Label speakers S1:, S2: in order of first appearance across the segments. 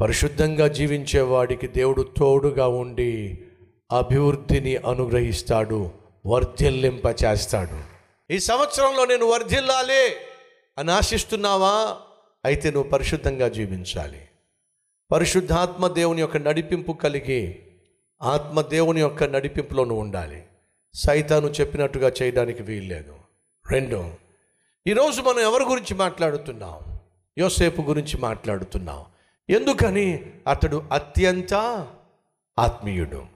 S1: పరిశుద్ధంగా జీవించే వాడికి దేవుడు తోడుగా ఉండి అభివృద్ధిని అనుగ్రహిస్తాడు వర్ధిల్లింప చేస్తాడు ఈ సంవత్సరంలో నేను వర్ధిల్లాలి అని ఆశిస్తున్నావా? అయితే నువ్వు పరిశుద్ధంగా జీవించాలి. పరిశుద్ధాత్మ దేవుని యొక్క నడిపింపు కలిగి ఆత్మ దేవుని యొక్క నడిపింపులో నువ్వు ఉండాలి. సైతాను చెప్పినట్టుగా చేయడానికి వీల్లేదు. రెండు ఈరోజు మనం ఎవరి గురించి మాట్లాడుతున్నాం? యోసేపు గురించి మాట్లాడుతున్నాం. ఎందుకని? అతడు అత్యంత ఆత్మీయుడు.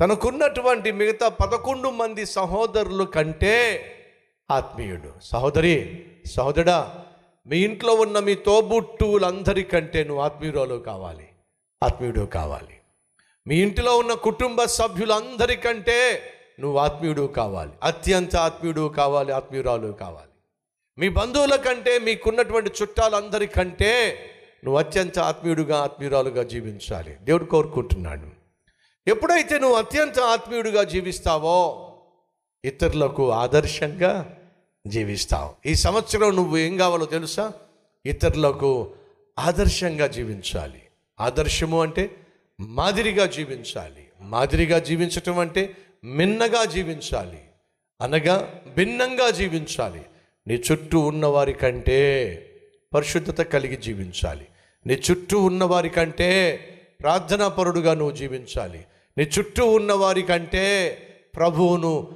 S1: తనకున్నటువంటి మిగతా పదకొండు మంది సహోదరుల కంటే ఆత్మీయుడు. సహోదరి సహోదరా మీ ఇంట్లో ఉన్న మీ తోబుట్టువులందరికంటే నువ్వు ఆత్మీయురాలు కావాలి. ఆత్మీయుడు కావాలి. మీ ఇంటిలో ఉన్న కుటుంబ సభ్యులందరికంటే నువ్వు ఆత్మీయుడు కావాలి. అత్యంత ఆత్మీయుడు కావాలి ఆత్మీయురాలు కావాలి. మీ బంధువుల కంటే మీకున్నటువంటి చుట్టాలందరికంటే నువ్వు అత్యంత ఆత్మీయుడుగా ఆత్మీయురాలుగా జీవించాలి. దేవుడు కోరుకుంటున్నాడు. ఎప్పుడైతే నువ్వు అత్యంత ఆత్మీయుడిగా జీవిస్తావో ఇతరులకు ఆదర్శంగా జీవిస్తావు. ఈ సంవత్సరం నువ్వు ఏం కావాలో తెలుసా? ఇతరులకు ఆదర్శంగా జీవించాలి. ఆదర్శము అంటే మాదిరిగా జీవించాలి. మాదిరిగా జీవించటం అంటే మిన్నగా జీవించాలి. అనగా భిన్నంగా జీవించాలి. నీ చుట్టూ ఉన్నవారి కంటే పరిశుద్ధత కలిగి జీవించాలి. నీ చుట్టూ ఉన్నవారి కంటే ప్రార్థనాపరుడుగా నువ్వు జీవించాలి. నీ చుట్టూ ఉన్నవారి కంటే ప్రభువును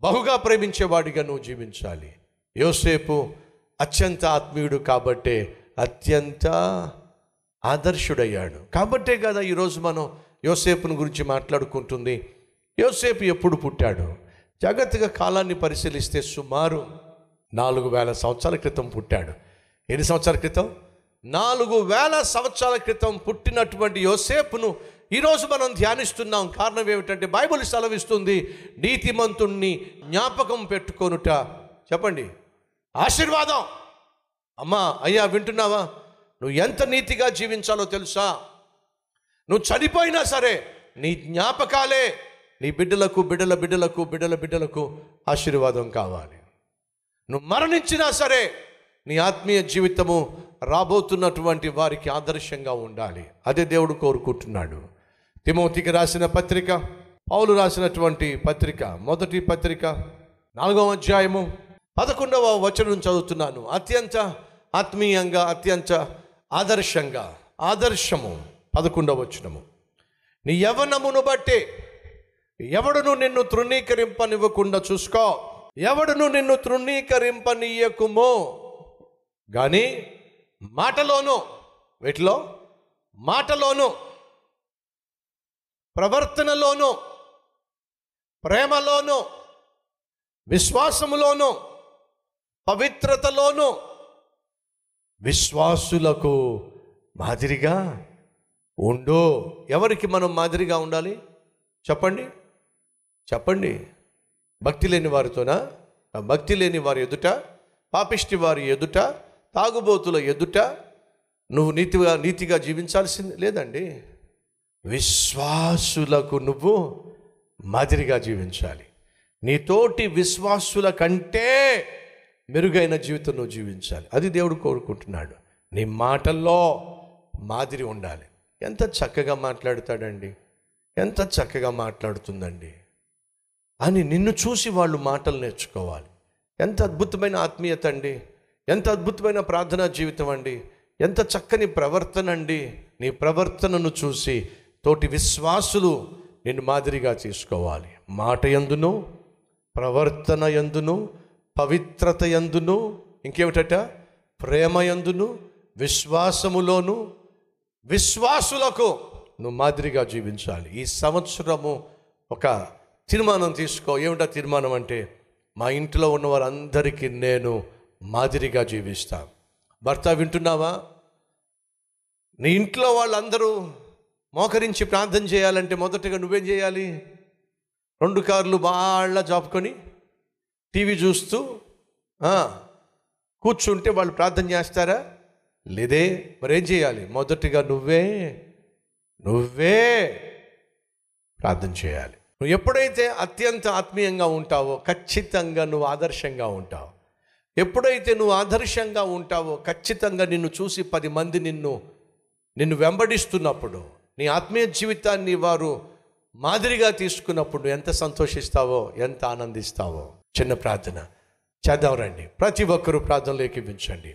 S1: బహుగా ప్రేమించేవాడిగా నువ్వు జీవించాలి. యోసేపు అత్యంత ఆత్మీయుడు కాబట్టే అత్యంత ఆదర్శుడయ్యాడు. కాబట్టే కదా ఈరోజు మనం యోసేపును గురించి మాట్లాడుకుంటుంది. యోసేపు ఎప్పుడు పుట్టాడు? జాగ్రత్తగా కాలాన్ని పరిశీలిస్తే సుమారు నాలుగు వేల సంవత్సరాల క్రితం పుట్టాడు. ఎన్ని సంవత్సరాల క్రితం? నాలుగు వేల సంవత్సరాల క్రితం పుట్టినటువంటి యోసేపును ఈరోజు మనం ధ్యానిస్తున్నాం. కారణం ఏమిటంటే బైబుల్ సెలవిస్తుంది నీతిమంతుణ్ణి జ్ఞాపకం పెట్టుకొనుట. చెప్పండి. ఆశీర్వాదం. అమ్మా అయ్యా వింటున్నావా? నువ్వు ఎంత నీతిగా జీవించాలో తెలుసా? నువ్వు చనిపోయినా సరే నీ జ్ఞాపకాలే నీ బిడ్డలకు బిడ్డల బిడ్డలకు బిడ్డల బిడ్డలకు ఆశీర్వాదం కావాలి. నువ్వు మరణించినా సరే నీ ఆత్మీయ జీవితము రాబోతున్నటువంటి వారికి ఆదర్శంగా ఉండాలి. అదే దేవుడు కోరుకుంటున్నాడు. తిమోతికి రాసిన పత్రిక పౌలు రాసినటువంటి పత్రిక మొదటి పత్రిక నాలుగవ అధ్యాయము పదకొండవ వచనం చదువుతున్నాను. అత్యంత ఆత్మీయంగా అత్యంత ఆదర్శంగా ఆదర్శము పదకొండవ వచనము. నీ యవనమును బట్టి ఎవడును నిన్ను తృణీకరింపనివ్వకుండా చూసుకో. ఎవడును నిన్ను తృణీకరింపనీయకుమో. కానీ మాటలోను వీటిలో మాటలోను ప్రవర్తనలోను ప్రేమలోను విశ్వాసములోను పవిత్రతలోను విశ్వాసులకు మాదిరిగా ఉండు. ఎవరికి మనం మాదిరిగా ఉండాలి? చెప్పండి. చెప్పండి. భక్తి లేని వారితోనా? భక్తి లేని వారి ఎదుట పాపిష్టి వారి ఎదుట తాగుబోతుల ఎదుట నువ్వు నీతిగా నీతిగా జీవించాల్సింది లేదండి. విశ్వాసులకు నువ్వు మాదిరిగా జీవించాలి. నీ తోటి విశ్వాసుల కంటే మెరుగైన జీవితం నువ్వు జీవించాలి. అది దేవుడు కోరుకుంటున్నాడు. నీ మాటల్లో మాదిరి ఉండాలి. ఎంత చక్కగా మాట్లాడతాడండి. ఎంత చక్కగా మాట్లాడుతుందండి. అని నిన్ను చూసి వాళ్ళు మాటలు నేర్చుకోవాలి. ఎంత అద్భుతమైన ఆత్మీయత అండి. ఎంత అద్భుతమైన ప్రార్థనా జీవితం అండి. ఎంత చక్కని ప్రవర్తన అండి. నీ ప్రవర్తనను చూసి తోటి విశ్వాసులు నిన్ను మాదిరిగా తీసుకోవాలి మాట ఎందును? ప్రవర్తన ఎందును? పవిత్రత ఎందును? ఇంకేమిటట? ప్రేమ ఎందును? విశ్వాసములోను? విశ్వాసులకు నువ్వు మాదిరిగా జీవించాలి. ఈ సంవత్సరము ఒక తీర్మానం తీసుకో. ఏమిటా తీర్మానం అంటే మా ఇంట్లో ఉన్న వారందరికీ నేను మాదిరిగా జీవిస్తాం. భర్త వింటున్నావా? నీ ఇంట్లో వాళ్ళందరూ మోకరించి ప్రార్థన చేయాలంటే మొదటగా నువ్వేం చేయాలి? రెండు కార్లు బాళ్ళ జాపుకొని టీవీ చూస్తూ కూర్చుంటే వాళ్ళు ప్రార్థన చేస్తారా? లేదే మరేం చేయాలి? మొదటిగా నువ్వే నువ్వే ప్రార్థన చేయాలి. నువ్వు ఎప్పుడైతే అత్యంత ఆత్మీయంగా ఉంటావో ఖచ్చితంగా నువ్వు ఆదర్శంగా ఉంటావు. ఎప్పుడైతే నువ్వు ఆదర్శంగా ఉంటావో ఖచ్చితంగా నిన్ను చూసి పది మంది నిన్ను నిన్ను వెంబడిస్తున్నప్పుడు నీ ఆత్మీయ జీవితాన్ని వారు మాదిరిగా తీసుకున్నప్పుడు ఎంత సంతోషిస్తావో ఎంత ఆనందిస్తావో. చిన్న ప్రార్థన చదవరండి ప్రతి ఒక్కరూ ప్రార్థనలోకి ఏకీవించండి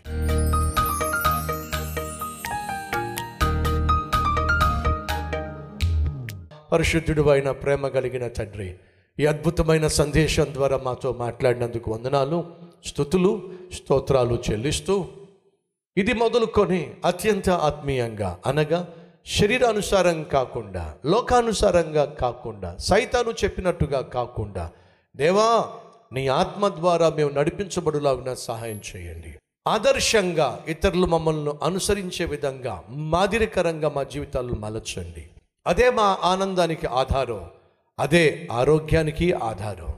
S1: పరిశుద్ధుడు అయిన ప్రేమ కలిగిన తండ్రి ఈ అద్భుతమైన సందేశం ద్వారా మాతో మాట్లాడినందుకు వందనాలు. స్థుతులు స్తోత్రాలు చెల్లిస్తూ ఇది మొదలుకొని అత్యంత ఆత్మీయంగా అనగా శరీరానుసారం కాకుండా లోకానుసారంగా కాకుండా సైతాను చెప్పినట్టుగా కాకుండా దేవా నీ ఆత్మ ద్వారా మేము నడిపించబడులాగున సహాయం చేయండి. ఆదర్శంగా ఇతరులు మమ్మల్ని అనుసరించే విధంగా మాదిరికరంగా మా జీవితాలను మలచండి. అదే మా ఆనందానికి ఆధారం అదే ఆరోగ్యానికి ఆధారం.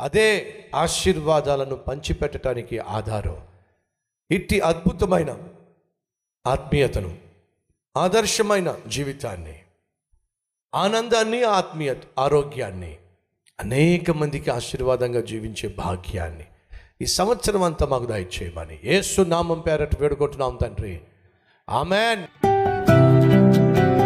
S1: అదే ఆశీర్వాదాలను పంచిపెట్టడానికి ఆధారం. ఇట్టి అద్భుతమైన ఆత్మీయతను ఆదర్శమైన జీవితాన్ని ఆనందాన్ని ఆత్మీయ ఆరోగ్యాన్ని అనేక మందికి ఆశీర్వాదంగా జీవించే భాగ్యాన్ని ఈ సంవత్సరం అంతా మాకు దయచేయమని ఏసు నామం పేరట్ వేడుకుంటున్నాం తండ్రి. ఆమెన్.